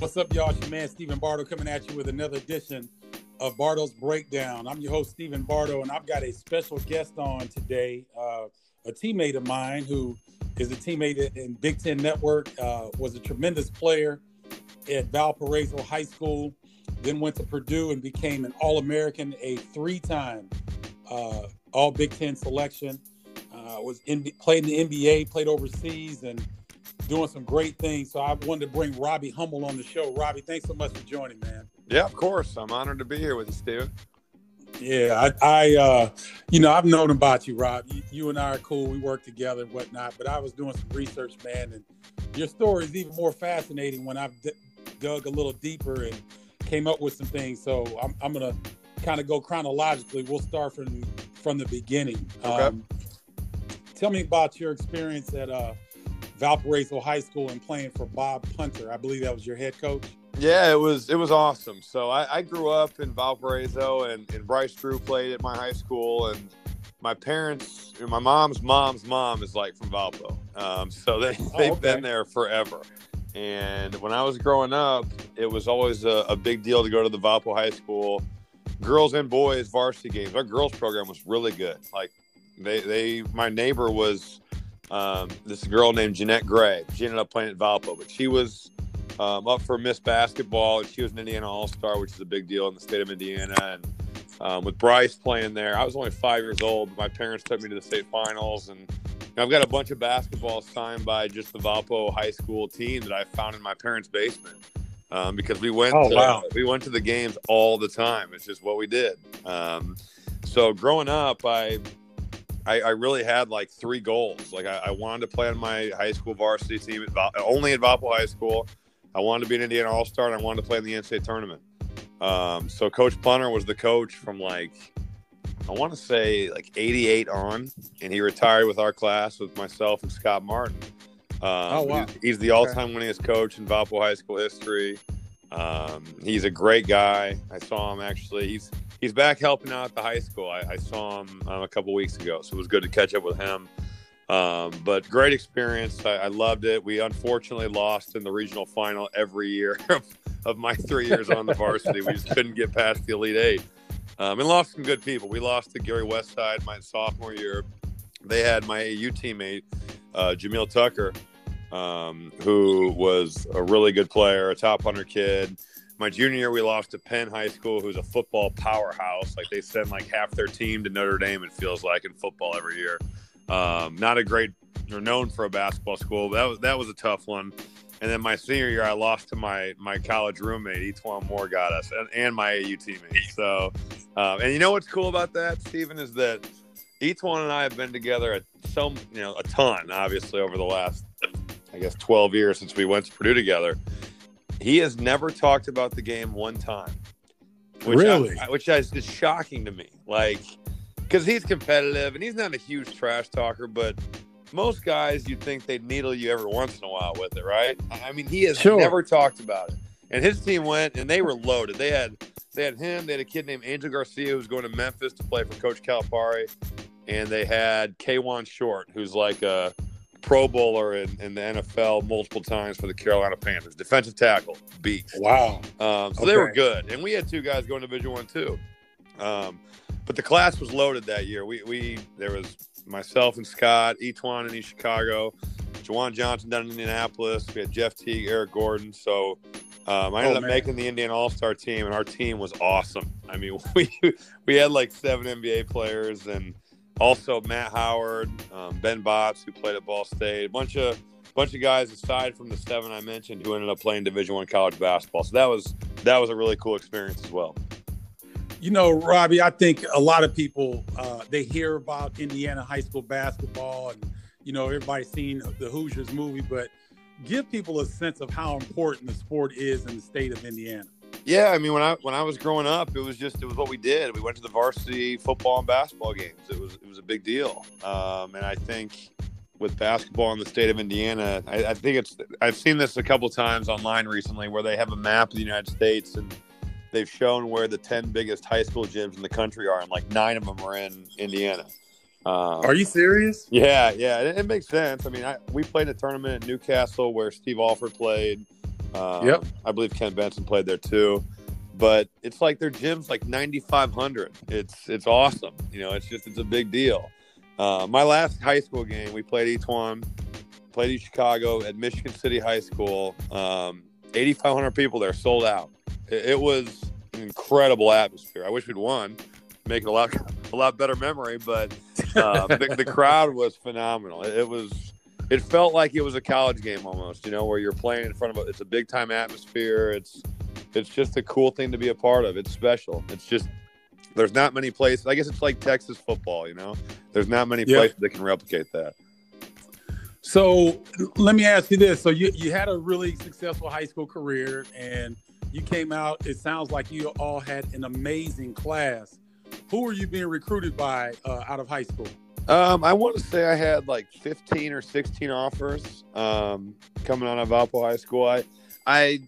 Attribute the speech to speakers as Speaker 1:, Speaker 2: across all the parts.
Speaker 1: What's up, y'all? It's your man Stephen Bardo coming at you with another edition of Bardo's Breakdown. I'm your host, Stephen Bardo, and I've got a special guest on today, uh, a teammate of mine who is a teammate in Big Ten Network, uh, was a tremendous player at Valparaiso High School, then went to Purdue and became an All American, a three time uh, All Big Ten selection. Uh, was in, played in the NBA, played overseas, and doing some great things. So I wanted to bring Robbie Hummel on the show. Robbie, thanks so much for joining, man.
Speaker 2: Yeah, of course. I'm honored to be here with you, Steve.
Speaker 1: Yeah, I, I uh, you know, I've known about you, Rob. You, you, and I are cool. We work together and whatnot. But I was doing some research, man, and your story is even more fascinating when I've d- dug a little deeper and came up with some things. So I'm, I'm gonna kind of go chronologically. We'll start from from the beginning.
Speaker 2: Okay.
Speaker 1: Um, tell me about your experience at uh, Valparaiso High School and playing for Bob Punter. I believe that was your head coach.
Speaker 2: Yeah, it was it was awesome. So I, I grew up in Valparaiso, and, and Bryce Drew played at my high school, and my parents, my mom's mom's mom is like from Valpo, um, so they
Speaker 1: Oh,
Speaker 2: they've
Speaker 1: okay.
Speaker 2: been there forever. And when I was growing up, it was always a, a big deal to go to the Valpo High School girls and boys varsity games. Our girls program was really good. Like they they my neighbor was um, this girl named Jeanette Gray. She ended up playing at Valpo, but she was um, up for Miss Basketball, and she was an Indiana All Star, which is a big deal in the state of Indiana. And um, with Bryce playing there, I was only five years old. But my parents took me to the state finals, and you know, I've got a bunch of basketball signed by just the Valpo High School team that I found in my parents' basement. Um, because we went,
Speaker 1: Oh,
Speaker 2: to,
Speaker 1: wow.
Speaker 2: we went to the games all the time. It's just what we did. Um, so growing up, I I, I really had like three goals. Like I, I wanted to play on my high school varsity team, at only at Valpo High School. I wanted to be an Indiana All Star, and I wanted to play in the NCAA tournament. Um, so Coach Punter was the coach from like I want to say like '88 on, and he retired with our class with myself and Scott Martin. Um,
Speaker 1: Oh, wow.
Speaker 2: he's, he's the all-time winningest coach in Valpo High School history. Um, he's a great guy. I saw him actually. He's he's back helping out at the high school. I, I saw him um, a couple weeks ago, so it was good to catch up with him. Um, but great experience. I, I loved it. We unfortunately lost in the regional final every year of, of my three years on the varsity. We just couldn't get past the Elite Eight. Um, and lost some good people. We lost to Gary Westside my sophomore year. They had my AU teammate, uh, Jamil Tucker, um, who was a really good player, a top 100 kid. My junior year, we lost to Penn High School, who's a football powerhouse. Like they send like half their team to Notre Dame. It feels like in football every year. Um, not a great, they're known for a basketball school. But that was that was a tough one. And then my senior year, I lost to my my college roommate, E'Twaun Moore, got us, and, and my AU teammate. So, um, and you know what's cool about that, Stephen, is that Etwan and I have been together a, so you know a ton, obviously, over the last I guess 12 years since we went to Purdue together. He has never talked about the game one time. Which
Speaker 1: Really?
Speaker 2: I, which is is shocking to me. Like, because he's competitive and he's not a huge trash talker, but most guys you'd think they'd needle you every once in a while with it, right? I mean, he has
Speaker 1: Sure.
Speaker 2: never talked about it. And his team went and they were loaded. They had they had him, they had a kid named Angel Garcia who was going to Memphis to play for Coach Calipari, and they had Kawann Short, who's like a Pro Bowler in, in the NFL multiple times for the Carolina Panthers, defensive tackle, beast.
Speaker 1: Wow.
Speaker 2: Um, so they were good, and we had two guys going to Division One too. Um, but the class was loaded that year. We we there was myself and Scott, E'Twaun in East Chicago, JaJuan Johnson down in Indianapolis. We had Jeff Teague, Eric Gordon. So um, I ended
Speaker 1: Oh,
Speaker 2: up
Speaker 1: man.
Speaker 2: making the Indian All Star team, and our team was awesome. I mean, we we had like seven NBA players, and also Matt Howard, um, Ben Botts, who played at Ball State, a bunch of bunch of guys aside from the seven I mentioned who ended up playing Division One college basketball. So that was that was a really cool experience as well.
Speaker 1: You know, Robbie, I think a lot of people uh, they hear about Indiana high school basketball, and you know everybody's seen the Hoosiers movie, but give people a sense of how important the sport is in the state of Indiana.
Speaker 2: Yeah, I mean when I when I was growing up, it was just it was what we did. We went to the varsity football and basketball games. It was it was a big deal, um, and I think with basketball in the state of Indiana, I, I think it's I've seen this a couple times online recently where they have a map of the United States and they've shown where the ten biggest high school gyms in the country are, and like nine of them are in Indiana. Um,
Speaker 1: Are you serious?
Speaker 2: Yeah, yeah, it, it makes sense. I mean, I, we played a tournament in Newcastle where Steve Alford played. Um,
Speaker 1: Yep.
Speaker 2: I believe Kent Benson played there too. But it's like their gym's like 9,500. It's it's awesome. You know, it's just it's a big deal. Uh, my last high school game, we played One, played East Chicago at Michigan City High School. Um, 8,500 people there, sold out. It, it was an incredible atmosphere. I wish we'd won, make it a lot a lot better memory. But uh, the, the crowd was phenomenal. It, it was it felt like it was a college game almost, you know, where you're playing in front of a, it's a big time atmosphere. It's it's just a cool thing to be a part of. It's special. It's just there's not many places. I guess it's like Texas football, you know. There's not many
Speaker 1: Yeah.
Speaker 2: places that can replicate that.
Speaker 1: So let me ask you this: So you you had a really successful high school career, and you came out. It sounds like you all had an amazing class. Who were you being recruited by uh, out of high school?
Speaker 2: Um, I want to say I had like 15 or 16 offers um, coming out of Valpo High School. I I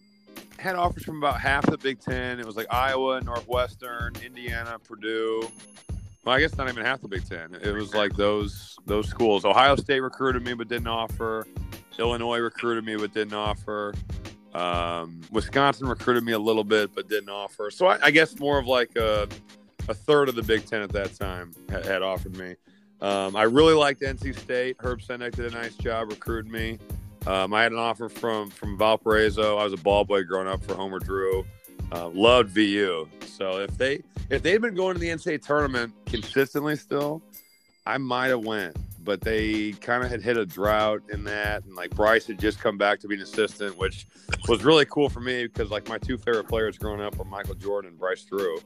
Speaker 2: had offers from about half the Big Ten. It was like Iowa, Northwestern, Indiana, Purdue. Well, I guess not even half the Big Ten. It was like those those schools. Ohio State recruited me but didn't offer. Illinois recruited me but didn't offer. Um, Wisconsin recruited me a little bit but didn't offer. So I, I guess more of like a, a third of the Big Ten at that time had, had offered me. Um, I really liked NC State. Herb Sendek did a nice job recruiting me. Um, I had an offer from from Valparaiso. I was a ball boy growing up for Homer Drew. Uh, loved VU. So if they if they'd been going to the NCAA tournament consistently still, I might have went. But they kind of had hit a drought in that, and like Bryce had just come back to be an assistant, which was really cool for me because like my two favorite players growing up were Michael Jordan and Bryce Drew.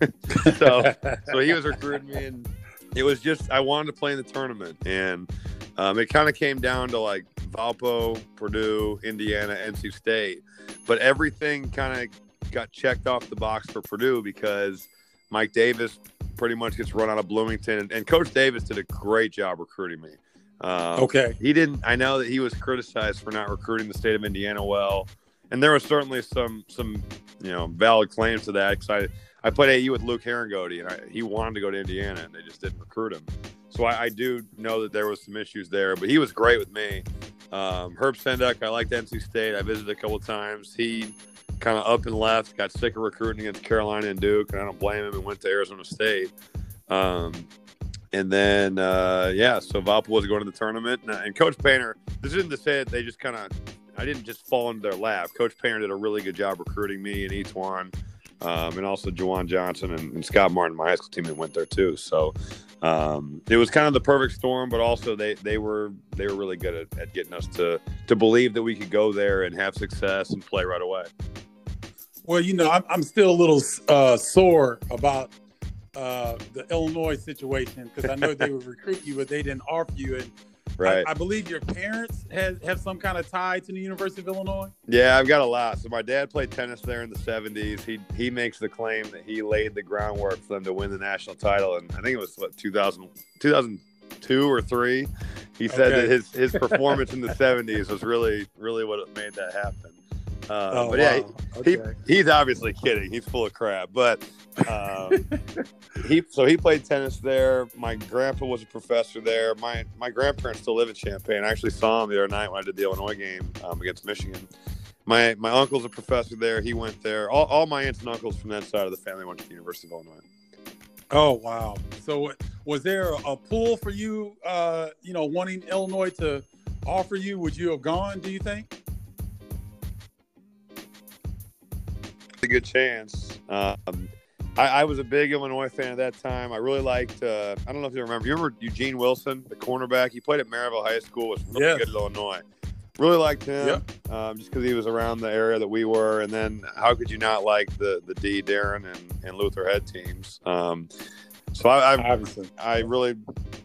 Speaker 2: so so he was recruiting me, and it was just I wanted to play in the tournament, and um, it kind of came down to like Valpo, Purdue, Indiana, NC State, but everything kind of got checked off the box for Purdue because Mike Davis pretty much gets run out of Bloomington, and, Coach Davis did a great job recruiting me. Um,
Speaker 1: Okay.
Speaker 2: he didn't. I know that he was criticized for not recruiting the state of Indiana well, and there was certainly some some you know valid claims to that. Because I I played AU with Luke Harangody, and I, he wanted to go to Indiana, and they just didn't recruit him. So I, I do know that there was some issues there, but he was great with me. Um, Herb Sendek, I liked NC State. I visited a couple times. He kind of up and left, got sick of recruiting against Carolina and Duke, and I don't blame him, and went to Arizona State. Um, and then, uh, yeah, so Valpo was going to the tournament. And, and Coach Painter, this isn't to say that they just kind of, I didn't just fall into their lap. Coach Painter did a really good job recruiting me and E'Twaun, um, and also JaJuan Johnson and, and Scott Martin, my high school teammate, went there too. So um, it was kind of the perfect storm, but also they, they were they were really good at, at getting us to to believe that we could go there and have success and play right away.
Speaker 1: Well, you know, I'm, I'm still a little uh, sore about uh, the Illinois situation because I know they would recruit you, but they didn't offer you. And
Speaker 2: Right.
Speaker 1: I, I believe your parents have, have some kind of tie to the University of Illinois.
Speaker 2: Yeah, I've got a lot. So my dad played tennis there in the '70s. He he makes the claim that he laid the groundwork for them to win the national title, and I think it was what 2000, 2002 or three. He said
Speaker 1: Okay.
Speaker 2: that his his performance in the '70s was really really what made that happen. Uh,
Speaker 1: Oh,
Speaker 2: but yeah,
Speaker 1: wow.
Speaker 2: he,
Speaker 1: Okay.
Speaker 2: he's obviously kidding. He's full of crap. But um, he so he played tennis there. My grandpa was a professor there. My my grandparents still live in Champaign. I actually saw him the other night when I did the Illinois game um, against Michigan. My my uncle's a professor there. He went there. All, all my aunts and uncles from that side of the family went to the University of Illinois.
Speaker 1: Oh wow! So was there a pull for you? Uh, you know, wanting Illinois to offer you? Would you have gone? Do you think?
Speaker 2: A good chance. Um, I, I was a big Illinois fan at that time. I really liked. Uh, I don't know if you remember. You remember Eugene Wilson, the cornerback? He played at Merrillville High School. Was really
Speaker 1: Yes.
Speaker 2: good at Illinois. Really liked him, um, just because he was around the area that we were. And then, how could you not like the the D Deron and, and Luther Head teams? Um, so I, I I really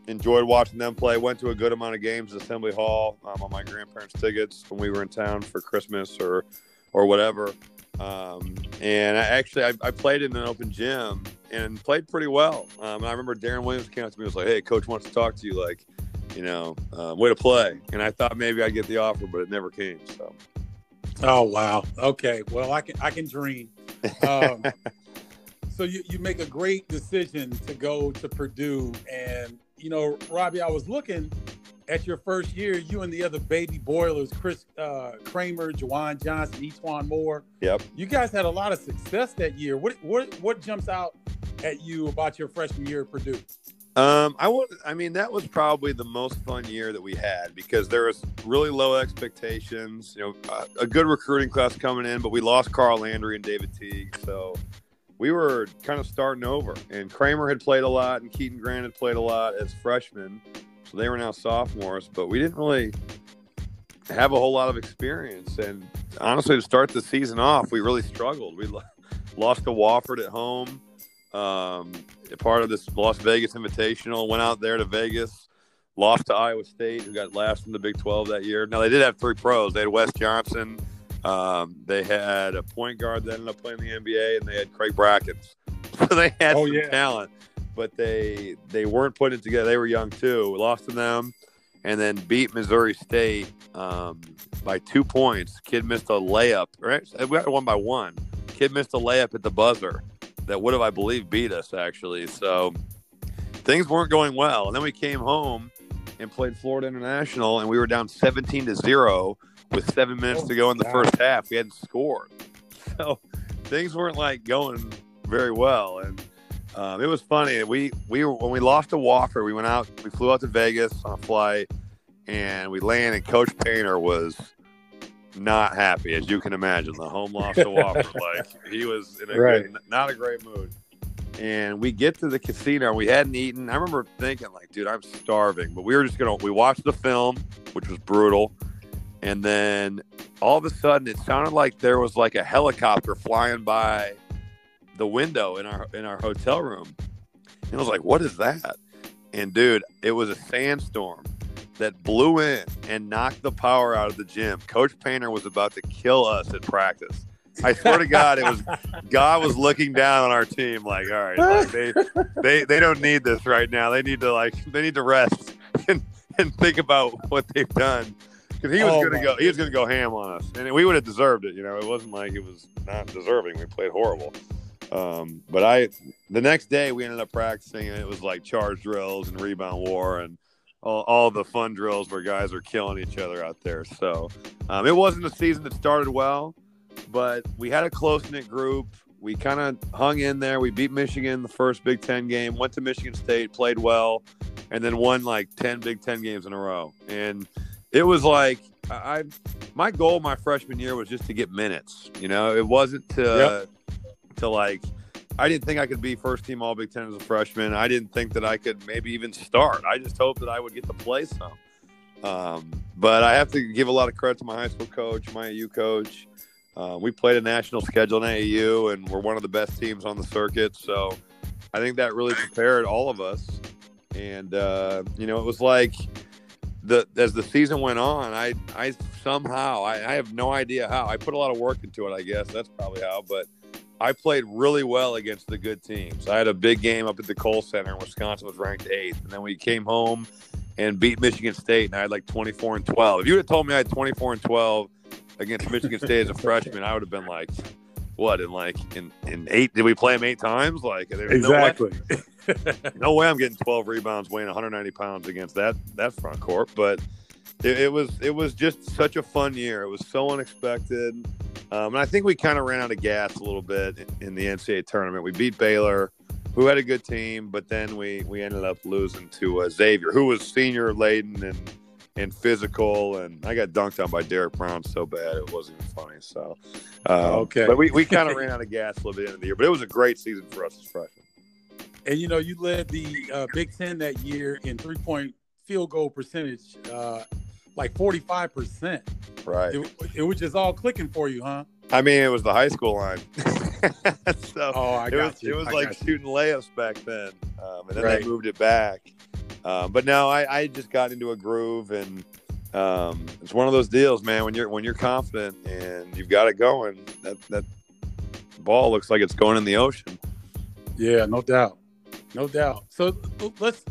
Speaker 2: enjoyed watching them play. Went to a good amount of games at Assembly Hall um, on my grandparents' tickets when we were in town for Christmas or or whatever. Um, and I actually I, I played in an open gym and played pretty well. Um, I remember Deron Williams came up to me and was like, "Hey, coach wants to talk to you. Like, you know, uh, way to play." And I thought maybe I'd get the offer, but it never came. So
Speaker 1: Oh wow. Okay. Well, I can I can dream. Um, so you, you make a great decision to go to Purdue, and you know, Robbie, I was looking at your first year, you and the other baby boilers, Chris uh, Kramer, JaJuan Johnson, E'Twaun Moore.
Speaker 2: Yep.
Speaker 1: You guys had a lot of success that year. What what what jumps out at you about your freshman year at Purdue?
Speaker 2: Um, I would. I mean, that was probably the most fun year that we had because there was really low expectations. You know, a, a good recruiting class coming in, but we lost Carl Landry and David Teague, so we were kind of starting over. And Kramer had played a lot, and Keaton Grant had played a lot as freshmen, so they were now sophomores. But we didn't really have a whole lot of experience. And honestly, to start the season off, we really struggled. We lost to Wofford at home um, part of this Las Vegas Invitational. Went out there to Vegas, lost to Iowa State, who got last in the Big 12 that year. Now they did have three pros. They had Wes Johnson. Um, they had a point guard that ended up playing the NBA, and they had Craig Brackins. So they had oh, some yeah. talent, but they they weren't putting it together. They were young too. We lost to them, and then beat Missouri State um, by two points. Kid missed a layup. Right, we got one by one. Kid missed a layup at the buzzer that would have, I believe, beat us actually. So things weren't going well. And then we came home and played Florida International, and we were down 17 to zero with seven minutes oh, to go in the God. first half. We hadn't scored, so things weren't like going very well. And um, it was funny. We we were, when we lost to Wofford, we went out. We flew out to Vegas on a flight, and we landed. Coach Painter was not happy, as you can imagine. The home loss to Wofford, like he was in a right. good, not a great mood. And we get to the casino, we hadn't eaten. I remember thinking, like, dude, I'm starving. But we were just gonna. We watched the film, which was brutal, and then all of a sudden, it sounded like there was like a helicopter flying by the window in our in our hotel room. And I was like, what is that? And dude, it was a sandstorm that blew in and knocked the power out of the gym. Coach Painter was about to kill us at practice. I swear to God, it was God was looking down on our team like, all right, like they they they don't need this right now. They need to like they need to rest and, and think about what they've done because he was oh going to go he was to go ham on us, and we would have deserved it. You know, it wasn't like it was not deserving. We played horrible. Um, but I the next day we ended up practicing, and it was like charge drills and rebound war and all, all, the fun drills where guys are killing each other out there. So um, it wasn't a season that started well, but we had a close knit group. We kind of hung in there. We beat Michigan the first Big Ten game, went to Michigan State, played well, and then won like 10 Big Ten games in a row. And it was like, I, my goal my freshman year was just to get minutes. You know, it wasn't to, yep. To like, I didn't think I could be first team All Big Ten as a freshman. I didn't think that I could maybe even start. I just hoped that I would get to play some. Um, but I have to give a lot of credit to my high school coach, my AU coach. Uh, we played a national schedule in AU, and we're one of the best teams on the circuit. So I think that really prepared all of us. And uh, you know, it was like the as the season went on, I I somehow I, I have no idea how I put a lot of work into it. I guess that's probably how, but I played really well against the good teams. I had a big game up at the Kohl Center, and Wisconsin was ranked eighth. And then we came home and beat Michigan State, and I had like 24 and 12. If you would have told me I had 24 and 12 against Michigan State as a freshman, I would have been like, what in like in in eight? Did we play them eight times? Like
Speaker 1: exactly.
Speaker 2: No way, no way I'm getting 12 rebounds, weighing 190 pounds against that that front court, but. It, it was it was just such a fun year. It was so unexpected. Um, and I think we kind of ran out of gas a little bit in, in the NCAA tournament. We beat Baylor, who had a good team, but then we we ended up losing to uh, Xavier, who was senior laden and and physical. And I got dunked on by Derrick Brown so bad it wasn't even funny. So uh, okay, but we, we kind of ran out of gas a little bit in the year. But it was a great season for us as freshmen.
Speaker 1: And you know, you led the uh, Big Ten that year in three point field goal percentage. Uh, like 45%.
Speaker 2: Right.
Speaker 1: It, it, was just all clicking for you, huh?
Speaker 2: I mean, it was the high school line. so
Speaker 1: oh, I got
Speaker 2: it was,
Speaker 1: you.
Speaker 2: It was
Speaker 1: I
Speaker 2: like shooting layups back then. Um, and then right. they moved it back. Um, but no, I, I, just got into a groove and um, it's one of those deals, man. When you're when you're confident and you've got it going, that that ball looks like it's going in the ocean.
Speaker 1: Yeah, no doubt, no doubt. So let's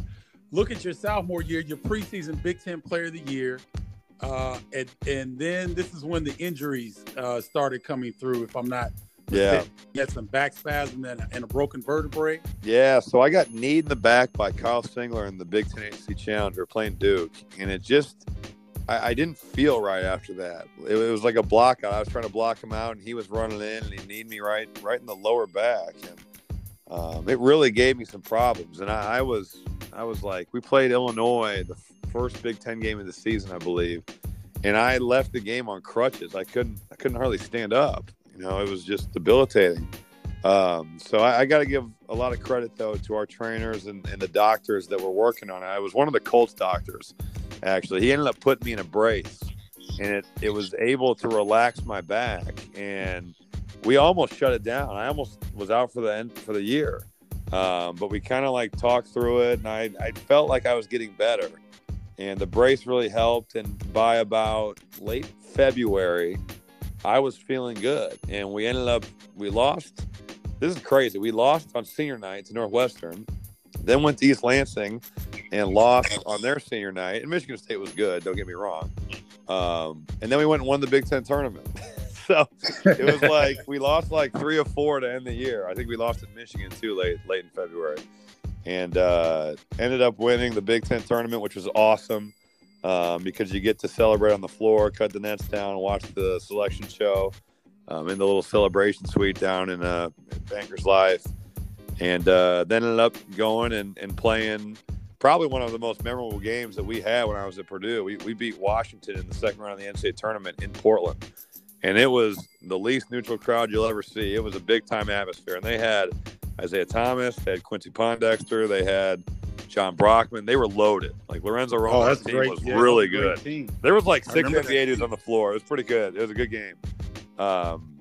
Speaker 1: look at your sophomore year, your preseason Big Ten Player of the Year, uh, and and then this is when the injuries uh, started coming through. If I'm not
Speaker 2: Yeah.
Speaker 1: He had some back spasm and, and a broken vertebrae.
Speaker 2: Yeah, so I got kneed in the back by Kyle Singler in the Big Ten ACC Challenger playing Duke, and it just I, I didn't feel right after that. It, it, was like a block out. I was trying to block him out, and he was running in, and he kneed me right right in the lower back, and um, it really gave me some problems. And I, I was I was like, we played Illinois the first Big Ten game of the season, I believe, and I left the game on crutches. I couldn't I couldn't hardly stand up. You know, it was just debilitating. Um, so I, I got to give a lot of credit though to our trainers and, and, the doctors that were working on it. I was one of the Colts doctors, actually. He ended up putting me in a brace, and it it was able to relax my back, and we almost shut it down. I almost was out for the end for the year, um, but we kind of like talked through it, and I I felt like I was getting better, and the brace really helped. And by about late February, I was feeling good, and we ended up we lost. This is crazy. We lost on senior night to Northwestern, then went to East Lansing and lost on their senior night. And Michigan State was good. Don't get me wrong. Um, and then we went and won the Big Ten tournament. so it was like we lost like three or four to end the year. I think we lost at Michigan too late late in February, and uh, ended up winning the Big Ten tournament, which was awesome um, because you get to celebrate on the floor, cut the nets down, watch the selection show um, in the little celebration suite down in, uh, Bankers Life, and uh, then ended up going and, and playing probably one of the most memorable games that we had when I was at Purdue. We, we beat Washington in the second round of the NCAA tournament in Portland. And it was the least neutral crowd you'll ever see. It was a big time atmosphere. And they had Isaiah Thomas, they had Quincy Pondexter, they had Jon Brockman. They were loaded. Like Lorenzo Romar's oh, team great. was yeah, really good. There was like six NBA dudes on the floor. It was pretty good. It was a good game. Um,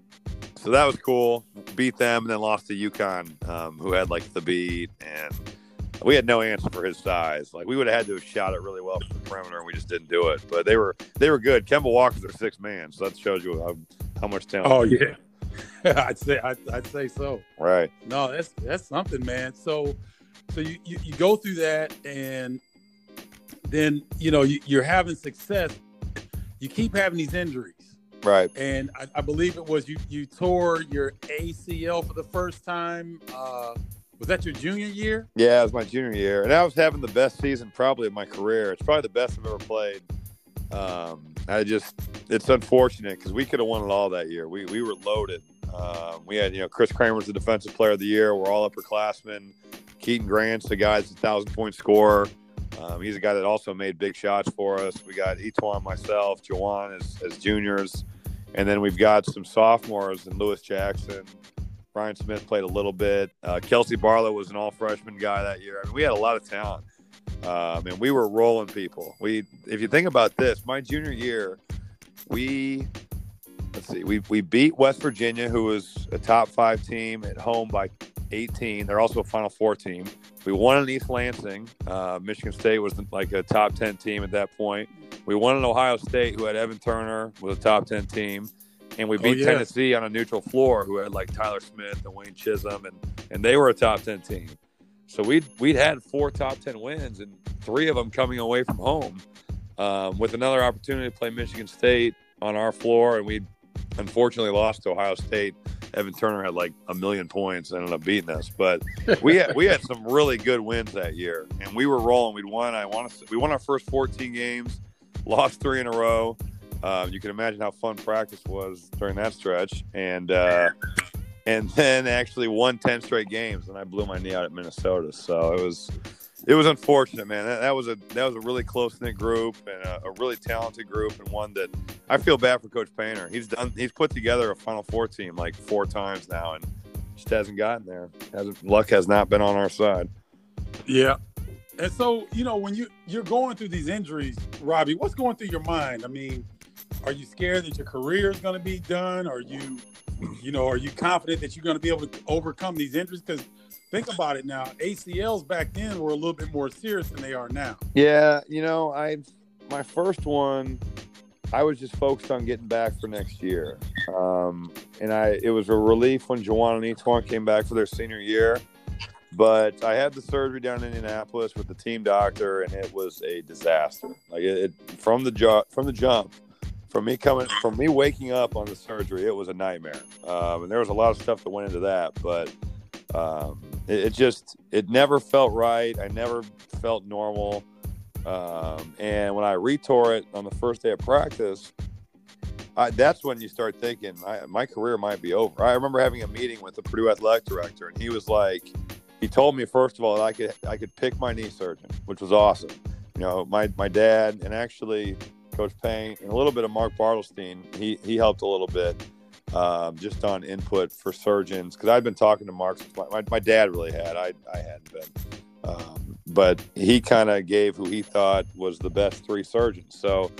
Speaker 2: so that was cool. Beat them and then lost to UConn, um, who had like Thabeet and we had no answer for his size. Like we would have had to have shot it really well from the perimeter, and we just didn't do it. But they were they were good. Kemba Walker's their sixth man, so that shows you how, how much talent.
Speaker 1: Oh yeah, I'd say I'd, I'd, say so.
Speaker 2: Right.
Speaker 1: No, that's that's something, man. So so you, you, you go through that, and then you know you, you're having success. You keep having these injuries.
Speaker 2: Right.
Speaker 1: And I, I, believe it was you you tore your ACL for the first time. Uh, was that your junior year?
Speaker 2: Yeah, it was my junior year, and I was having the best season probably of my career. It's probably the best I've ever played. Um, I just, it's unfortunate because we could have won it all that year. We we were loaded. Um, we had, you know, Chris Kramer's the defensive player of the year. We're all upperclassmen. Keaton Grant's the guy that's a thousand point scorer. Um, he's a guy that also made big shots for us. We got E'Twaun, myself, Juwan as, as juniors, and then we've got some sophomores and Lewis Jackson, Brian Smith played a little bit. Uh, Kelsey Barlow was an all freshman guy that year. I mean, we had a lot of talent. Um, and we were rolling people. We, if you think about this, my junior year, we, let's see, we, we beat West Virginia, who was a top five team at home by 18. They're also a Final Four team. We won in East Lansing. Uh, Michigan State was like a top 10 team at that point. We won in Ohio State, who had Evan Turner, was a top 10 team and we oh, beat oh, yeah. Tennessee on a neutral floor, who had like Tyler Smith and Wayne Chism, and and they were a top ten team. So we'd we'd had four top ten wins, and three of them coming away from home, um, with another opportunity to play Michigan State on our floor, and we unfortunately lost to Ohio State. Evan Turner had like a million points and ended up beating us, but we had we had some really good wins that year, and we were rolling. We'd won. I want to. We won our first 14 games, lost three in a row. Um, you can imagine how fun practice was during that stretch, and uh, and then actually won ten straight games, and I blew my knee out at Minnesota. So it was it was unfortunate, man. That, that was a that was a really close knit group and a, a, really talented group, and one that I feel bad for Coach Painter. He's done he's put together a Final Four team like four times now, and just hasn't gotten there. Hasn't luck has not been on our side.
Speaker 1: Yeah, and so, you know, when you you're going through these injuries, Robbie, what's going through your mind? I mean, are you scared that your career is going to be done? Are you, you know, are you confident that you're going to be able to overcome these injuries? Because think about it now, ACLs back then were a little bit more serious than they are now.
Speaker 2: Yeah, you know, I my first one, I was just focused on getting back for next year, um, and I it was a relief when Juwan and E'Twaun came back for their senior year. But I had the surgery down in Indianapolis with the team doctor, and it was a disaster. Like it, it from the jo- from the jump, from me coming from me waking up on the surgery, it was a nightmare. Um, and there was a lot of stuff that went into that, but um, it, it, just it never felt right. I never felt normal. Um, and when I retore it on the first day of practice, I, that's when you start thinking I, my career might be over. I remember having a meeting with the Purdue athletic director, and he was like, he told me first of all that I could I could pick my knee surgeon, which was awesome. You know, my my dad and actually Coach Payne and a little bit of Mark Bartelstein. He he helped a little bit um, just on input for surgeons because I'd been talking to Mark. My, my, dad really had. I I hadn't been. Um, but he kind of gave who he thought was the best three surgeons. So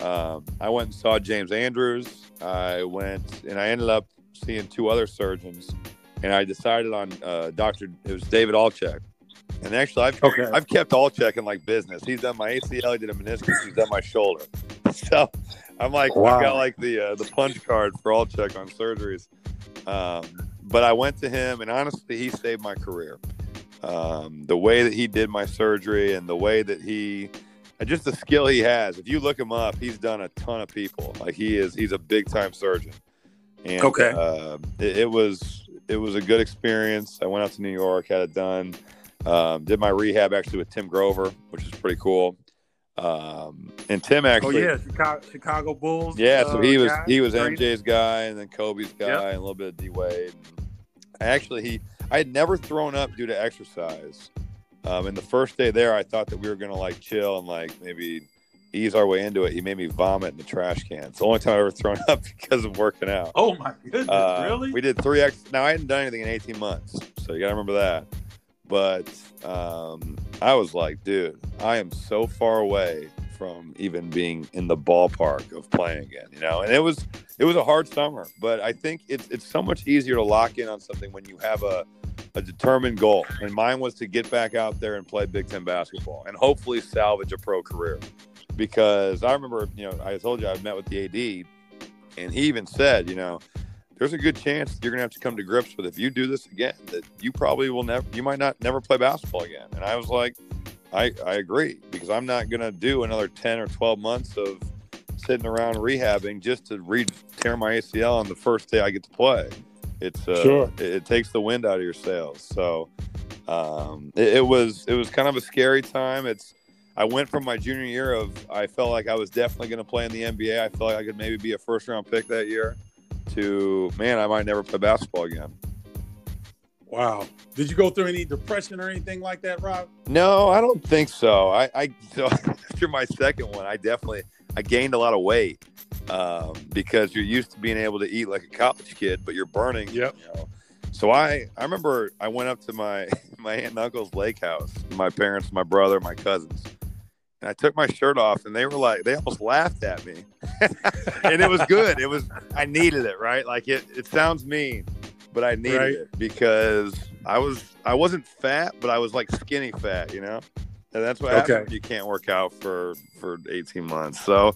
Speaker 2: um, I went and saw James Andrews. I went and I ended up seeing two other surgeons, and I decided on uh, Doctor. It was David Altchek. And actually, I've okay. I've kept Altchek in like business. He's done my ACL, he did a meniscus, he's done my shoulder. So I'm like, wow. I got like the uh, the punch card for Altchek on surgeries. Um, but I went to him, and honestly, he saved my career. Um, the way that he did my surgery, and the way that he, and just the skill he has. If you look him up, he's done a ton of people. Like he is, he's a big time surgeon. And, okay. Uh, it, it was it was a good experience. I went out to New York, had it done. Um, did my rehab actually with Tim Grover, which is pretty cool. Um, and Tim actually,
Speaker 1: oh yeah, Chicago, Chicago Bulls.
Speaker 2: Yeah, so he uh, was guy, he was MJ's guy, and then Kobe's guy, yep. and a little bit of D Wade. Actually, he I had never thrown up due to exercise. Um, and the first day there, I thought that we were gonna like chill and like maybe ease our way into it. He made me vomit in the trash can. It's the only time I ever thrown up because of working out.
Speaker 1: Oh my goodness, uh, really?
Speaker 2: We did three X. Now I hadn't done anything in 18 months, so you gotta remember that. But um, I was like, dude, I am so far away from even being in the ballpark of playing again, you know. And it was it was a hard summer, but I think it's it's so much easier to lock in on something when you have a a determined goal. And mine was to get back out there and play Big Ten basketball and hopefully salvage a pro career. Because I remember, you know, I told you I met with the AD, and he even said, you know, there's a good chance you're gonna have to come to grips with if you do this again that you probably will never you might not never play basketball again. And i was like i i agree because i'm not gonna do another 10 or 12 months of sitting around rehabbing just to re tear my acl on the first day i get to play. It's uh, sure. it, it, takes the wind out of your sails. So um, it, it was it was kind of a scary time. It's I went from my junior year of I felt like I was definitely going to play in the NBA. I felt like I could maybe be a first round pick that year to man, I might never play basketball again.
Speaker 1: Wow. Did you go through any depression or anything like that, Rob?
Speaker 2: No, I don't think so. I, I so after my second one, I definitely I gained a lot of weight um, because you're used to being able to eat like a college kid, but you're burning.
Speaker 1: Yep.
Speaker 2: You know? So I I remember I went up to my my aunt and uncle's lake house, my parents, my brother, my cousins, and I took my shirt off, and they were like, they almost laughed at me, and it was good. It was, I needed it, right? Like it, it sounds mean, but I needed right. it because I was, I wasn't fat, but I was like skinny fat, you know, and that's what okay. You can't work out for for eighteen months. So,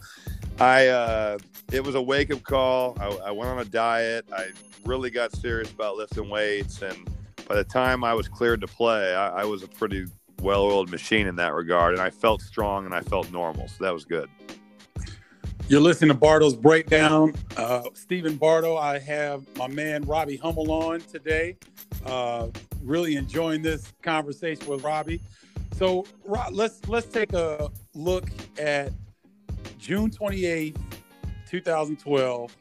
Speaker 2: I, uh, it was a wake up call. I, I went on a diet. I really got serious about lifting weights, and by the time I was cleared to play, I, I was a pretty well-oiled machine in that regard, and I felt strong and I felt normal, so that was good.
Speaker 1: You're listening to Bardo's Breakdown. Uh, Stephen Bardo, I have my man Robbie Hummel on today. Uh, really enjoying this conversation with Robbie. So Rob, let's let's take a look at June 28th, 2012,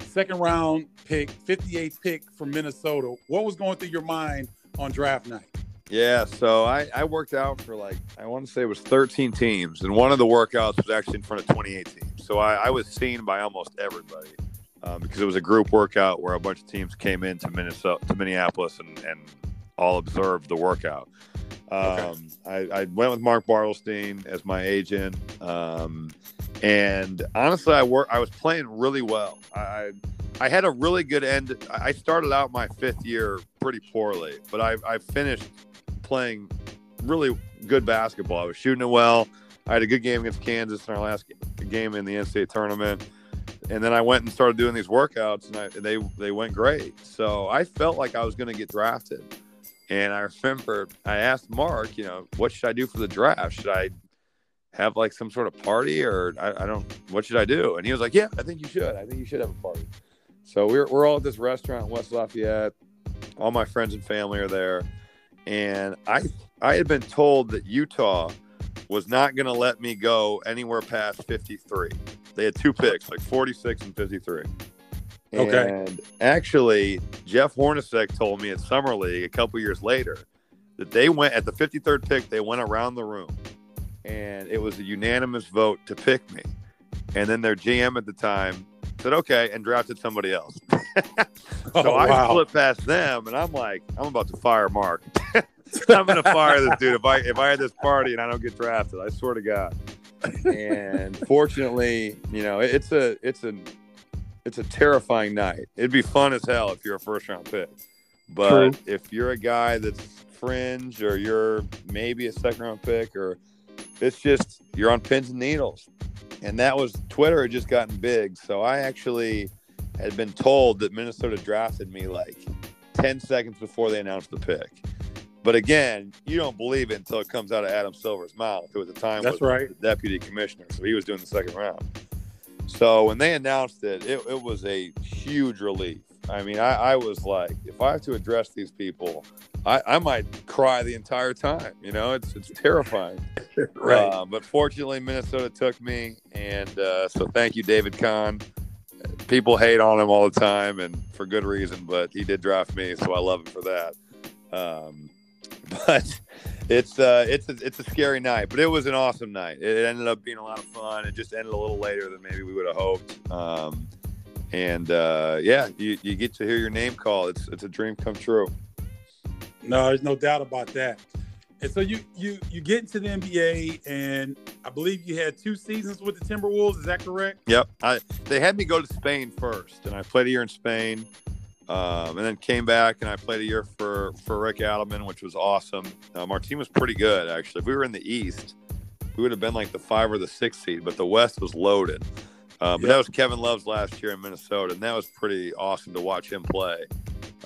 Speaker 1: second round pick, 58th pick from Minnesota. What was going through your mind on draft night?
Speaker 2: Yeah, so I, I worked out for like I want to say it was 13 teams, and one of the workouts was actually in front of 28 teams. So I, I was seen by almost everybody um, because it was a group workout where a bunch of teams came into Minnesota to Minneapolis and, and all observed the workout. Um, okay. I, I, went with Mark Bartelstein as my agent, um, and honestly, I work. I was playing really well. I I had a really good end. I started out my fifth year pretty poorly, but I, I finished playing really good basketball. I was shooting it well. I had a good game against Kansas in our last game in the NCAA tournament, and then I went and started doing these workouts, and I, they they went great. So I felt like I was going to get drafted. And I remember I asked Mark, you know, what should I do for the draft? Should I have like some sort of party or I, I don't what should I do? And he was like, Yeah, I think you should. I think you should have a party. So we're we're all at this restaurant in West Lafayette. All my friends and family are there. And I I had been told that Utah was not going to let me go anywhere past 53. They had two picks, like 46 and 53.
Speaker 1: Okay.
Speaker 2: And actually, Jeff Hornacek told me at Summer League a couple years later that they went at the 53rd pick, they went around the room and it was a unanimous vote to pick me. And then their GM at the time said, okay, and drafted somebody else. so
Speaker 1: Oh,
Speaker 2: I
Speaker 1: wow.
Speaker 2: split past them and I'm like, I'm about to fire Mark. I'm gonna fire this dude if I if I had this party and I don't get drafted. I swear to God. And fortunately, you know, it's a it's a it's a terrifying night. It'd be fun as hell if you're a first round pick. But if you're a guy that's fringe or you're maybe a second round pick or it's just you're on pins and needles. And that was Twitter had just gotten big. So I actually had been told that Minnesota drafted me like 10 seconds before they announced the pick. But again, you don't believe it until it comes out of Adam Silver's mouth, who at the time
Speaker 1: That's
Speaker 2: was
Speaker 1: right.
Speaker 2: the deputy commissioner. So he was doing the second round. So when they announced it, it, it was a huge relief. I mean, I, I was like, if I have to address these people, I, I might cry the entire time. You know, it's it's terrifying.
Speaker 1: Right.
Speaker 2: Uh, but fortunately, Minnesota took me, and uh, so thank you, David Kahn. People hate on him all the time, and for good reason. But he did draft me, so I love him for that. Um, but it's uh, it's a, it's a scary night, but it was an awesome night. It ended up being a lot of fun. It just ended a little later than maybe we would have hoped. Um, and uh, yeah, you, you get to hear your name called. It's it's a dream come true.
Speaker 1: No, there's no doubt about that. And so you you you get into the NBA, and I believe you had two seasons with the Timberwolves. Is that correct?
Speaker 2: Yep. I they had me go to Spain first, and I played a year in Spain, um, and then came back and I played a year for for Rick Adelman, which was awesome. Um, our team was pretty good actually. If we were in the East, we would have been like the five or the six seed, but the West was loaded. Uh, but
Speaker 1: Yep.
Speaker 2: that was Kevin Love's last year in Minnesota, and that was pretty awesome to watch him play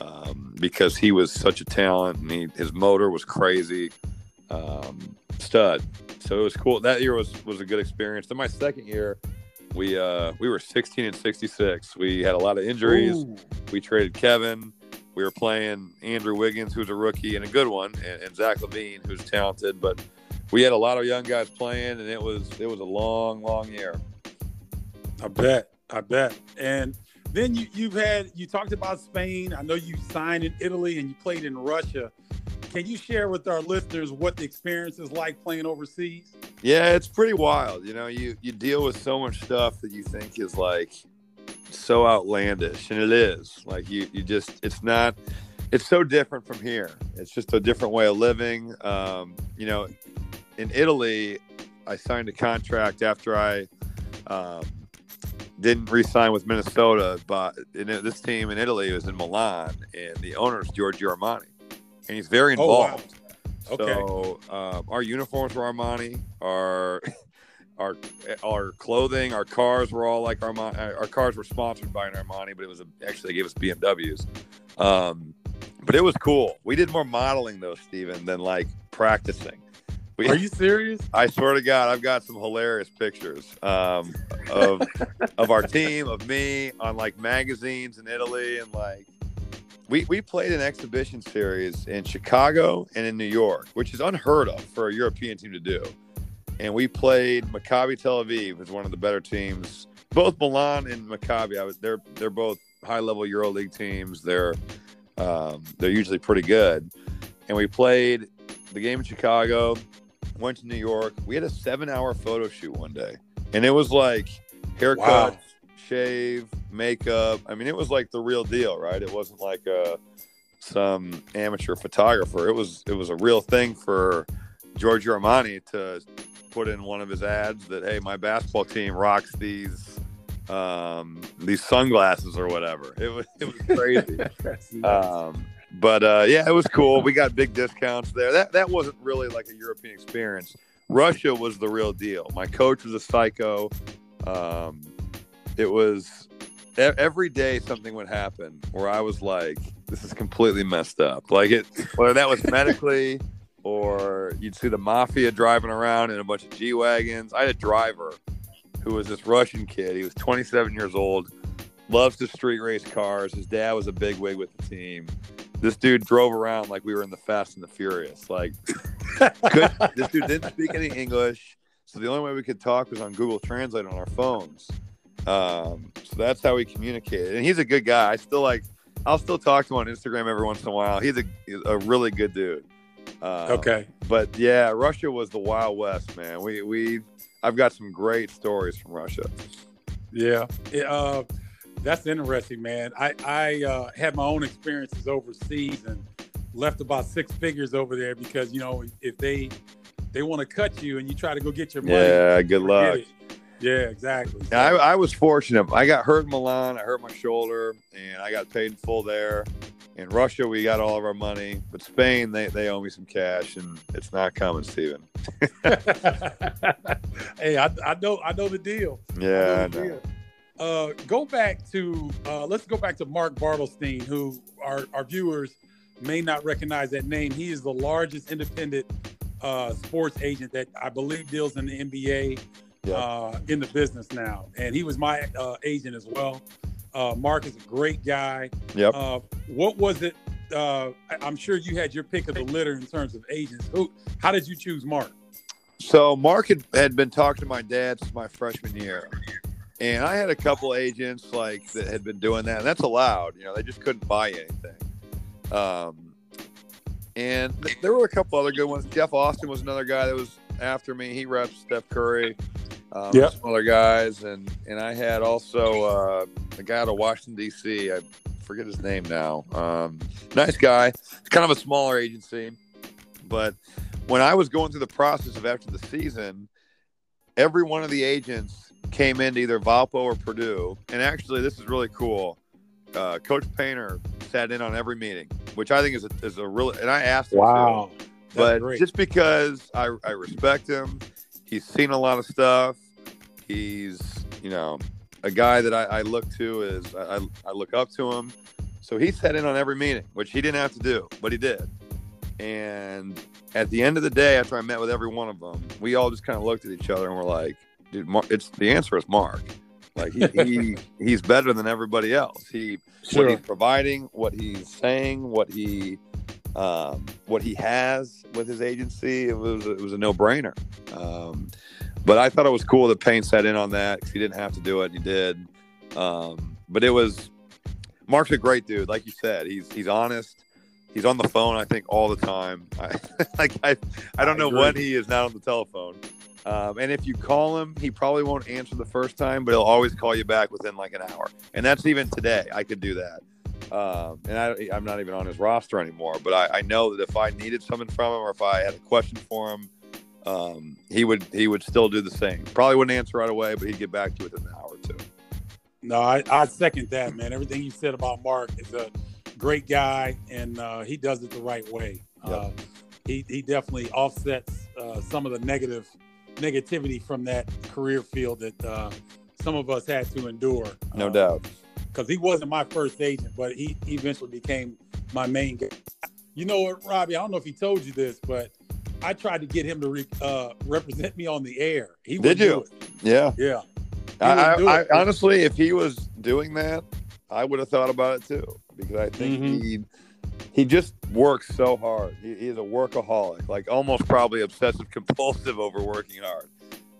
Speaker 2: um, because he was such a talent and he, his motor was crazy, um, stud. So it was cool. That year was was a good experience. Then my second year, we uh, we were 16 and 66. We had a lot of injuries.
Speaker 1: Ooh.
Speaker 2: We traded Kevin. We were playing Andrew Wiggins, who's a rookie and a good one, and, and Zach LaVine, who's talented. But we had a lot of young guys playing, and it was it was a long, long year.
Speaker 1: I bet. I bet. And then you you've had you talked about Spain. I know you signed in Italy and you played in Russia. Can you share with our listeners what the experience is like playing overseas?
Speaker 2: Yeah, it's pretty wild. You know, you you deal with so much stuff that you think is like so outlandish, and it is. Like you you just it's not. It's so different from here. It's just a different way of living. Um, you know, in Italy, I signed a contract after I um, didn't re-sign with Minnesota, but in this team in Italy was in Milan, and the owner's Giorgio Armani, and he's very
Speaker 1: Oh, wow.
Speaker 2: involved.
Speaker 1: Okay.
Speaker 2: So um, our uniforms were Armani. Our our our clothing, our cars were all like Armani. Our cars were sponsored by an Armani, but it was a, actually they gave us BMWs. Um, but it was cool. We did more modeling though, Steven, than like practicing. We,
Speaker 1: Are you serious?
Speaker 2: I swear to God, I've got some hilarious pictures um, of of our team, of me on like magazines in Italy, and like we we played an exhibition series in Chicago and in New York, which is unheard of for a European team to do. And we played Maccabi Tel Aviv, is one of the better teams. Both Milan and Maccabi, I was they're they're both high level EuroLeague teams. They're um, they're usually pretty good. And we played the game in Chicago, went to New York. We had a seven hour photo shoot one day. And it was like haircut,
Speaker 1: Wow.
Speaker 2: shave, makeup. I mean, it was like the real deal, right? It wasn't like a some amateur photographer. It was it was a real thing for Giorgio Armani to put in one of his ads that hey, my basketball team rocks these um these sunglasses or whatever. It was it was crazy. Um, but uh, yeah, it was cool. We got big discounts there. That that wasn't really like a European experience. Russia was the real deal. My coach was a psycho. Um, it was every day something would happen where I was like, "This is completely messed up." Like it, whether that was medically, or you'd see the mafia driving around in a bunch of G wagons. I had a driver who was this Russian kid. He was 27 years old, loves to street race cars. His dad was a big wig with the team. This dude drove around like we were in the Fast and the Furious. Like, could, this dude didn't speak any English, so the only way we could talk was on Google Translate on our phones. Um, so that's how we communicated. And he's a good guy. I still like. I'll still talk to him on Instagram every once in a while. He's a, a really good dude.
Speaker 1: Uh, okay.
Speaker 2: But yeah, Russia was the Wild West, man. We we I've got some great stories from Russia.
Speaker 1: Yeah. uh, that's interesting, man. I I uh, had my own experiences overseas and left about six figures over there because you know if they they want to cut you and you try to go get your money.
Speaker 2: Yeah. Good luck. It.
Speaker 1: Yeah, exactly.
Speaker 2: So, I, I was fortunate. I got hurt in Milan. I hurt my shoulder, and I got paid in full there. In Russia, we got all of our money, but Spain, they, they owe me some cash, and it's not coming, Steven.
Speaker 1: hey, I, I know I know the deal.
Speaker 2: Yeah, I know.
Speaker 1: Uh, go back to uh, let's go back to Mark Bartelstein, who our, our viewers may not recognize that name. He is the largest independent uh, sports agent that I believe deals in the NBA yep. uh, in the business now, and he was my uh, agent as well. Uh, Mark is a great guy.
Speaker 2: Yep.
Speaker 1: Uh, what was it? Uh, I'm sure you had your pick of the litter in terms of agents. Who? How did you choose Mark?
Speaker 2: So Mark had, had been talking to my dad since my freshman year, and I had a couple agents like that had been doing that, and that's allowed. You know, they just couldn't buy anything. Um, and th- there were a couple other good ones. Jeff Austin was another guy that was after me. He reps Steph Curry um, yep. some other guys, and and I had also uh, a guy out of Washington D.C. I forget his name now. Um, nice guy. It's kind of a smaller agency, but when I was going through the process of after the season, every one of the agents came into either Valpo or Purdue, and actually this is really cool. Uh, Coach Painter sat in on every meeting, which I think is a, is a real. And I asked him,
Speaker 1: wow,
Speaker 2: to, but great. just because I, I respect him, he's seen a lot of stuff. He's, you know, a guy that I, I look to is I, I look up to him. So he sat in on every meeting, which he didn't have to do, but he did. And at the end of the day, after I met with every one of them, we all just kind of looked at each other and we're like, dude, Mark, it's the answer is Mark. Like he, he he's better than everybody else. He sure. what he's providing, what he's saying, what he um, what he has with his agency. It was it was a no brainer. Um, but I thought it was cool that Payne sat in on that because he didn't have to do it. And he did. Um, but it was Mark's a great dude, like you said. He's he's honest. He's on the phone, I think, all the time. I, like I, I don't I know agree. when he is not on the telephone. Um, and if you call him, he probably won't answer the first time, but he'll always call you back within like an hour. And that's even today. I could do that. Um, and I, am not even on his roster anymore, but I, I, know that if I needed something from him or if I had a question for him, um, he would he would still do the same. Probably wouldn't answer right away, but he'd get back to you within an hour or two.
Speaker 1: No, I, I second that, man. Everything you said about Mark is a great guy, and uh, he does it the right way. Yep. Uh, he he definitely offsets uh, some of the negative negativity from that career field that uh, some of us had to endure.
Speaker 2: No doubt.
Speaker 1: Because he wasn't my first agent, but he eventually became my main guy. You know what, Robbie? I don't know if he told you this, but I tried to get him to re, uh, represent me on the air. He
Speaker 2: did you?
Speaker 1: Yeah, yeah.
Speaker 2: I, I, honestly, if he was doing that, I would have thought about it too because I think mm-hmm. he he just works so hard. He, he's a workaholic, like almost probably obsessive compulsive over working hard.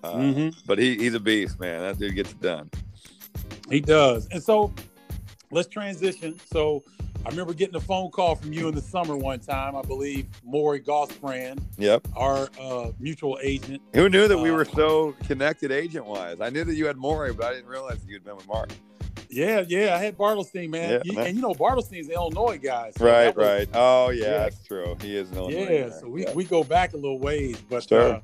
Speaker 2: Uh, mm-hmm. But he, he's a beast, man. That dude gets it done.
Speaker 1: He does. And so let's transition. So I remember getting a phone call from you in the summer one time. I believe Maury Gostfrand.
Speaker 2: Yep.
Speaker 1: Our uh, mutual agent.
Speaker 2: Who knew that uh, we were so connected agent wise? I knew that you had Maury, but I didn't realize that you had been with Mark.
Speaker 1: Yeah, yeah, I had Bartelstein, man. Yeah, and you know, Bartelstein's the Illinois guy.
Speaker 2: So right, was, right. Oh, yeah, yeah, that's true. He is an Illinois.
Speaker 1: Yeah, guy. so we, yeah. we go back a little ways, but sure. uh,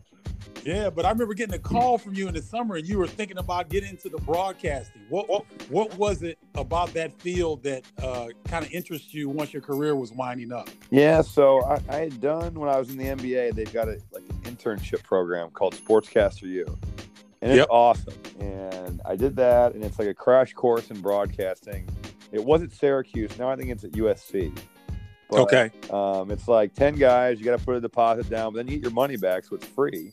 Speaker 1: yeah, but I remember getting a call from you in the summer, and you were thinking about getting into the broadcasting. What what, what was it about that field that uh, kind of interests you once your career was winding up?
Speaker 2: Yeah, so I, I, had done when I was in the NBA. They've got a like an internship program called Sportscaster U, and it's yep. awesome. And I did that, and it's like a crash course in broadcasting. It was at Syracuse. Now I think it's at USC. But,
Speaker 1: okay.
Speaker 2: Um, it's like ten guys. You got to put a deposit down, but then you get your money back, so it's free.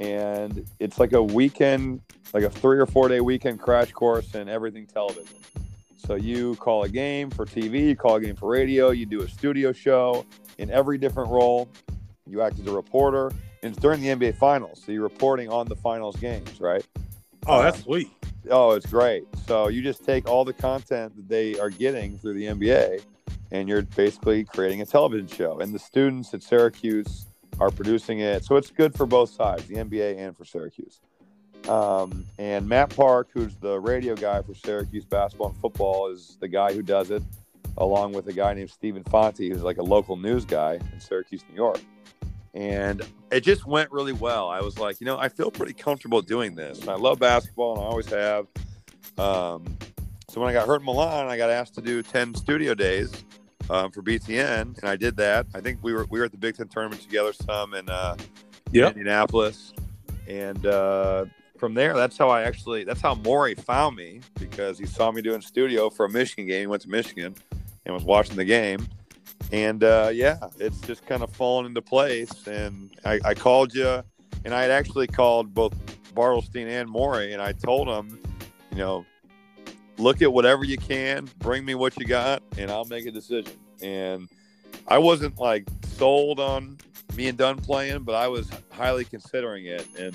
Speaker 2: And it's like a weekend, like a three or four day weekend crash course in everything television. So you call a game for TV, you call a game for radio, you do a studio show in every different role. You act as a reporter, and it's during the NBA Finals, so you're reporting on the Finals games, right?
Speaker 1: Oh, that's sweet.
Speaker 2: Oh, it's great. So you just take all the content that they are getting through the NBA, and you're basically creating a television show. And the students at Syracuse are producing it, so it's good for both sides, the NBA and for Syracuse. Um, and Matt Park, who's the radio guy for Syracuse basketball and football, is the guy who does it, along with a guy named Stephen Fonte, who's like a local news guy in Syracuse, New York. And it just went really well. I was like, you know, I feel pretty comfortable doing this. And I love basketball, and I always have. Um, so when I got hurt in Milan, I got asked to do 10 studio days um, for BTN, and I did that. I think we were we were at the Big Ten tournament together some in uh,
Speaker 1: Yep.
Speaker 2: Indianapolis, and uh, from there, that's how I actually that's how Maury found me because he saw me doing studio for a Michigan game. He went to Michigan and was watching the game, and uh, yeah, it's just kind of fallen into place. And I, I called you, and I had actually called both Bartelstein and Maury, and I told them, you know, look at whatever you can, bring me what you got, and I'll make a decision. And I wasn't like sold on me and Dunn playing, but I was highly considering it, and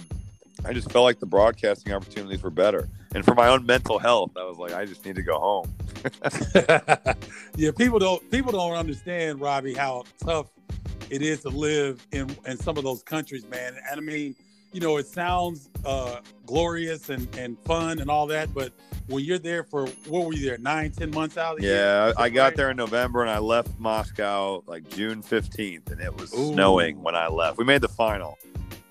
Speaker 2: I just felt like the broadcasting opportunities were better. And for my own mental health, I was like, I just need to go home.
Speaker 1: yeah, people don't people don't understand, Robbie, how tough it is to live in in some of those countries, man. And I mean, you know, it sounds uh, glorious and, and fun and all that, but when you're there for what were you there nine, ten months out? Of the year?
Speaker 2: Yeah, I got there in November and I left Moscow like June 15th, and it was
Speaker 1: Ooh.
Speaker 2: snowing when I left. We made the final.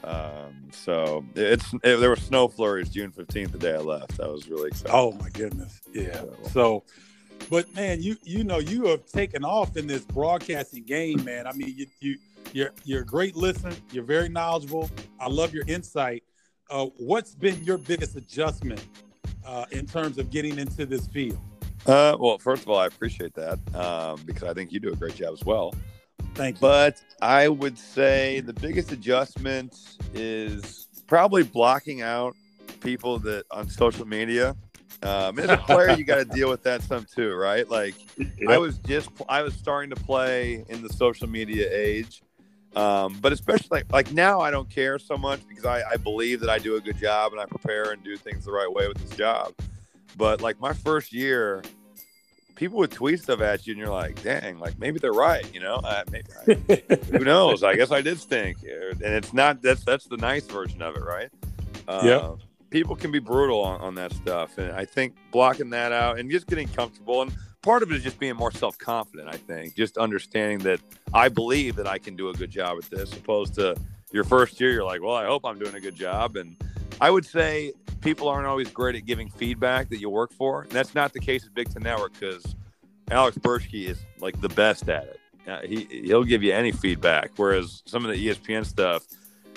Speaker 2: Um, so it's it, there were snow flurries June 15th, the day I left. That was really exciting.
Speaker 1: Oh my goodness, yeah. So, but man, you you know you have taken off in this broadcasting game, man. I mean, you you you're you're a great listener. You're very knowledgeable. I love your insight. Uh, what's been your biggest adjustment uh, in terms of getting into this field?
Speaker 2: Uh, well, first of all, I appreciate that um, because I think you do a great job as well.
Speaker 1: Thank you.
Speaker 2: But I would say the biggest adjustment is probably blocking out people that on social media. Um, as a player, you got to deal with that some too, right? Like I was just I was starting to play in the social media age, um, but especially like, like now I don't care so much because I, I believe that I do a good job and I prepare and do things the right way with this job. But like my first year, people would tweet stuff at you and you're like, dang, like maybe they're right, you know? Uh, maybe I, who knows? I guess I did stink, and it's not that's that's the nice version of it, right? Uh,
Speaker 1: Yeah.
Speaker 2: People can be brutal on, on that stuff, and I think blocking that out and just getting comfortable, and part of it is just being more self confident. I think just understanding that I believe that I can do a good job at this, opposed to your first year, you're like, well, I hope I'm doing a good job, and I would say people aren't always great at giving feedback that you work for, and that's not the case at Big Ten Network because Alex Bershke is like the best at it. Uh, he he'll give you any feedback, whereas some of the ESPN stuff,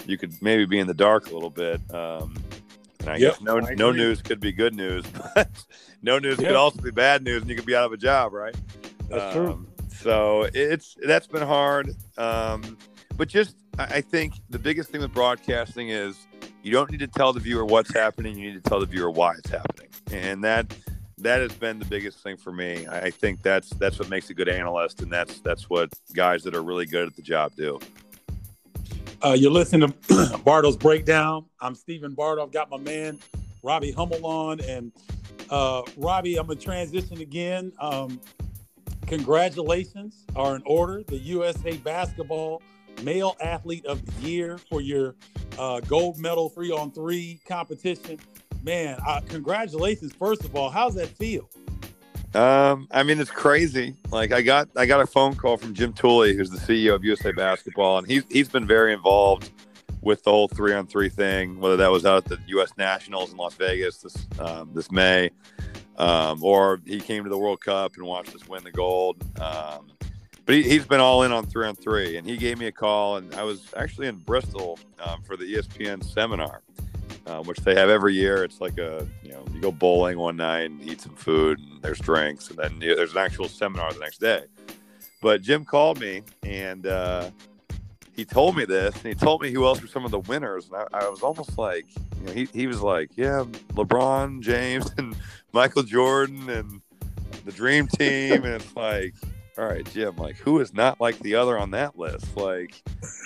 Speaker 2: you could maybe be in the dark a little bit. Um, and I
Speaker 1: Yep,
Speaker 2: guess no
Speaker 1: I
Speaker 2: no news could be good news, but no news
Speaker 1: Yep.
Speaker 2: could also be bad news, and you could be out of a job, right?
Speaker 1: That's true.
Speaker 2: Um, so it's that's been hard, um, but just I think the biggest thing with broadcasting is you don't need to tell the viewer what's happening; you need to tell the viewer why it's happening, and that that has been the biggest thing for me. I think that's that's what makes a good analyst, and that's that's what guys that are really good at the job do.
Speaker 1: Uh, you're listening to Bardo's Breakdown. I'm Stephen Bardo. I've got my man Robbie Hummel on, and uh, Robbie, I'm gonna transition again. Um, congratulations are in order. The USA Basketball Male Athlete of the Year for your uh, gold medal three on three competition. Man, uh, congratulations! First of all, how's that feel?
Speaker 2: Um, I mean, it's crazy. Like I got I got a phone call from Jim Tooley, who's the CEO of USA Basketball, and he's he's been very involved with the whole three on three thing, whether that was out at the U.S. Nationals in Las Vegas this um, this May, um, or he came to the World Cup and watched us win the gold. Um, but he, he's been all in on three on three, and he gave me a call, and I was actually in Bristol um, for the ESPN seminar, uh, which they have every year. It's like a you know you go bowling one night and eat some food, and there's drinks, and then you there's an actual seminar the next day. But Jim called me and uh, he told me this, and he told me who else were some of the winners, and I, I was almost like, you know, he he was like, yeah, LeBron James and Michael Jordan and the Dream Team, and it's like, all right, Jim, like who is not like the other on that list? Like,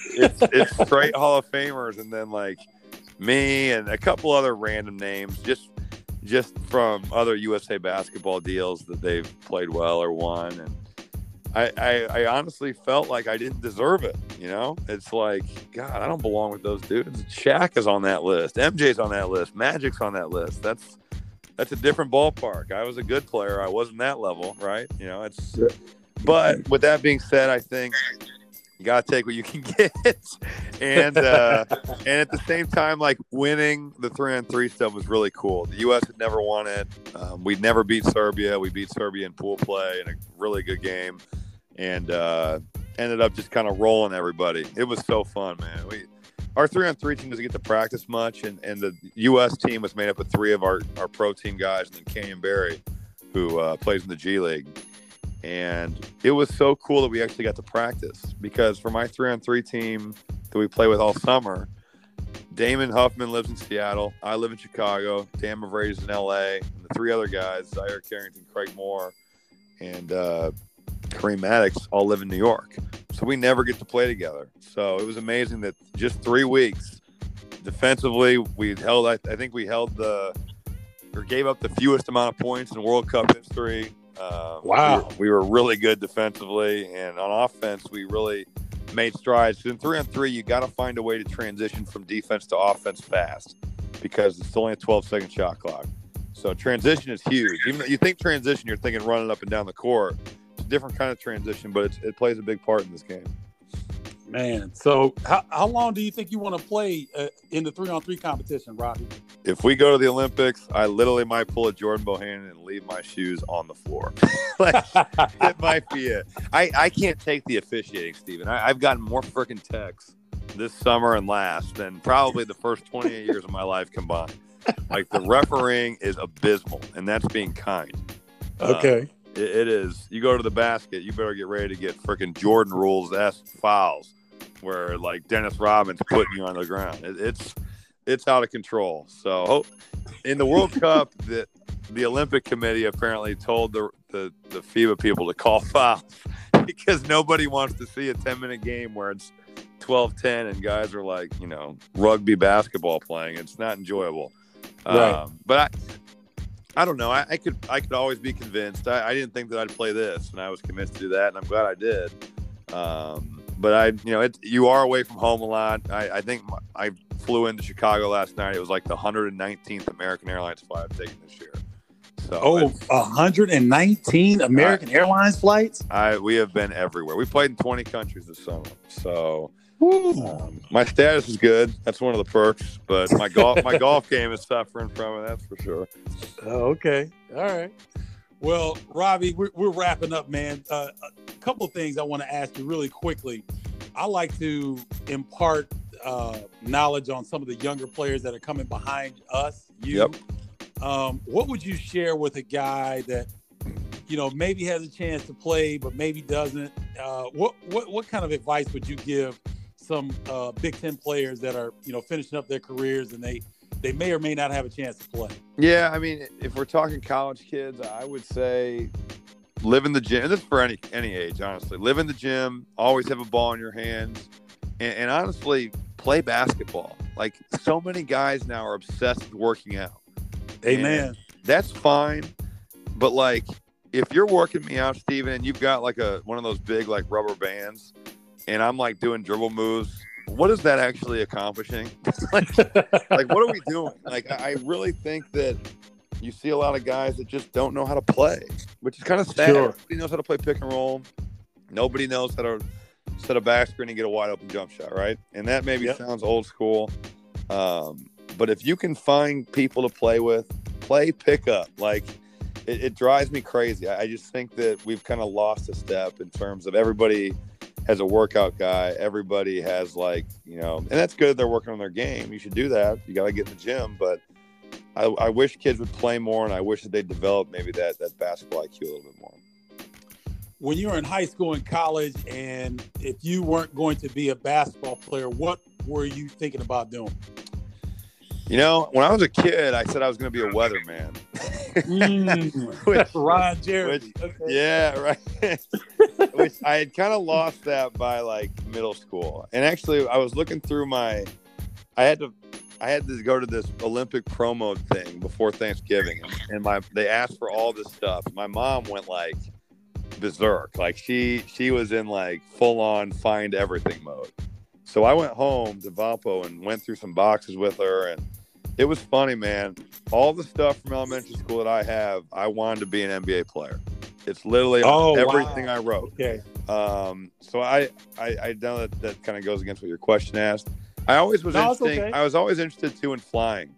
Speaker 2: it's it's straight Hall of Famers, and then like me and a couple other random names, just just from other USA basketball deals that they've played well or won, and I, I, I honestly felt like I didn't deserve it. You know, it's like God, I don't belong with those dudes. Shaq is on that list. MJ's on that list. Magic's on that list. That's that's a different ballpark. I was a good player. I wasn't that level, right? You know, it's. But with that being said, I think you got to take what you can get, and uh, and at the same time, like winning the three on three stuff was really cool. The U.S. had never won it. Um, we'd never beat Serbia. We beat Serbia in pool play in a really good game and uh, ended up just kind of rolling everybody. It was so fun, man. We our three on three team doesn't get to practice much, and, and the U.S. team was made up of three of our, our pro team guys, and then Canyon Barry, who uh, plays in the G League. And it was so cool that we actually got to practice because for my three on three team that we play with all summer, Damon Huffman lives in Seattle. I live in Chicago. Dan Mavraides's in LA. And the three other guys, Zaire Carrington, Craig Moore, and uh, Kareem Maddox all live in New York. So we never get to play together. So it was amazing that just three weeks defensively, we held, I, I think we held the, or gave up the fewest amount of points in World Cup history.
Speaker 1: Uh, wow.
Speaker 2: We were, we were, really good defensively. And on offense, we really made strides. In three on three, you got to find a way to transition from defense to offense fast because it's only a 12 second shot clock. So transition is huge. Even though you think transition, you're thinking running up and down the court It's a different kind of transition, but it plays a big part in this game.
Speaker 1: Man, so how, how long do you think you want to play uh, in the three on three competition, Robbie?
Speaker 2: If we go to the Olympics, I literally might pull a Jordan Bohannon and leave my shoes on the floor. like, it might be it. I, I can't take the officiating, Steven. I, I've gotten more freaking texts this summer and last than probably the first 28 years of my life combined. Like the refereeing is abysmal, and that's being kind.
Speaker 1: Okay. Uh,
Speaker 2: it, it is. You go to the basket, you better get ready to get freaking Jordan rules s fouls, where like Dennis Rodman's putting you on the ground. It, it's it's out of control. So in the World Cup, the the Olympic Committee apparently told the, the the FIBA people to call fouls because nobody wants to see a 10 minute game where it's 12 10 and guys are like, you know, rugby basketball playing. It's not enjoyable. Right. Um, but I, I don't know. I, I, could I could always be convinced. I, I, didn't think that I'd play this, and I was convinced to do that, and I'm glad I did. Um, but I, you know, it, you are away from home a lot. I, I think my, I flew into Chicago last night. It was like the 119th American Airlines flight I've taken this year.
Speaker 1: So oh, 119 American I, Airlines flights.
Speaker 2: I we have been everywhere. We played in 20 countries this summer. So um, my status is good. That's one of the perks. But my golf my golf game is suffering from it. That's for sure.
Speaker 1: Oh, okay. All right. Well, Robbie, we're, we're wrapping up, man. Uh, a couple of things I want to ask you really quickly. I like to impart uh, knowledge on some of the younger players that are coming behind us. You. Yep. Um, what would you share with a guy that you know maybe has a chance to play but maybe doesn't? Uh, what what what kind of advice would you give some uh, Big Ten players that are you know finishing up their careers and they they may or may not have a chance to play.
Speaker 2: Yeah, I mean, if we're talking college kids, I would say live in the gym. This is for any any age, honestly. Live in the gym. Always have a ball in your hands, and, and honestly, play basketball. Like so many guys now are obsessed with working out.
Speaker 1: Amen. And
Speaker 2: that's fine, but like if you're working me out, Steven, and you've got like a one of those big like rubber bands and I'm like doing dribble moves. What is that actually accomplishing? like, like, what are we doing? Like, I really think that you see a lot of guys that just don't know how to play, which is kind of sad. Sure. Nobody knows how to play pick and roll. Nobody knows how to set a back screen and get a wide open jump shot, right? And that maybe yep. sounds old school. Um, but if you can find people to play with, play pickup. Like, it, it drives me crazy. I, I just think that we've kind of lost a step in terms of everybody – has a workout guy. Everybody has like, you know, and that's good. They're working on their game. You should do that. You got to get in the gym. But I, I, wish kids would play more, and I wish that they develop maybe that that basketball IQ a little bit more.
Speaker 1: when you were in high school and college, and if you weren't going to be a basketball player, what were you thinking about doing?
Speaker 2: You know, when I was a kid, I said I was going to be a weatherman.
Speaker 1: mm, which, Ron Jeremy.
Speaker 2: Which, okay. Yeah, right. which I had kind of lost that by like middle school, and actually, I was looking through my. I had to I had to go to this Olympic promo thing before Thanksgiving, and my they asked for all this stuff. My mom went like berserk, like she she was in like full on find everything mode. So I went home to Valpo and went through some boxes with her, and it was funny, man. All the stuff from elementary school that I have, I wanted to be an NBA player. It's literally oh, everything wow. I wrote.
Speaker 1: Okay.
Speaker 2: Um, so I, I, I know that that kind of goes against what your question asked. I always was no. Okay. I was always interested too in flying.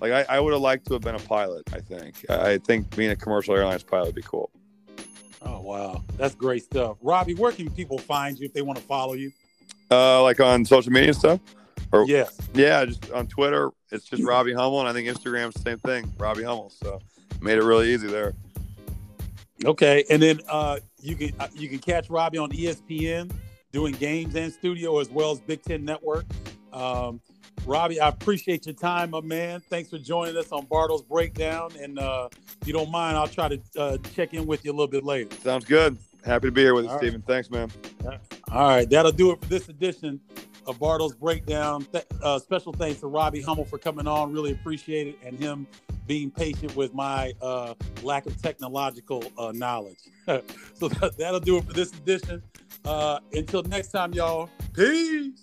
Speaker 2: Like I, I would have liked to have been a pilot. I think. I think being a commercial airlines pilot would be cool.
Speaker 1: Oh wow, that's great stuff, Robbie. Where can people find you if they want to follow you?
Speaker 2: Uh, like on social media stuff.
Speaker 1: Or, yes.
Speaker 2: Yeah, just on Twitter, it's just Robbie Hummel, and I think Instagram's the same thing, Robbie Hummel. So made it really easy there.
Speaker 1: Okay, and then uh, you can uh, you can catch Robbie on ESPN doing games and studio as well as Big Ten Network. Um, Robbie, I appreciate your time, my man. Thanks for joining us on Bardo's Breakdown. And uh, if you don't mind, I'll try to uh, check in with you a little bit later.
Speaker 2: Sounds good. Happy to be here with you, All Stephen. Thanks, man.
Speaker 1: All right. That'll do it for this edition of Bardo's Breakdown. Th- uh, special thanks to Robbie Hummel for coming on. Really appreciate it. And him being patient with my uh, lack of technological uh, knowledge. so that, will do it for this edition. Uh, until next time, y'all. Peace.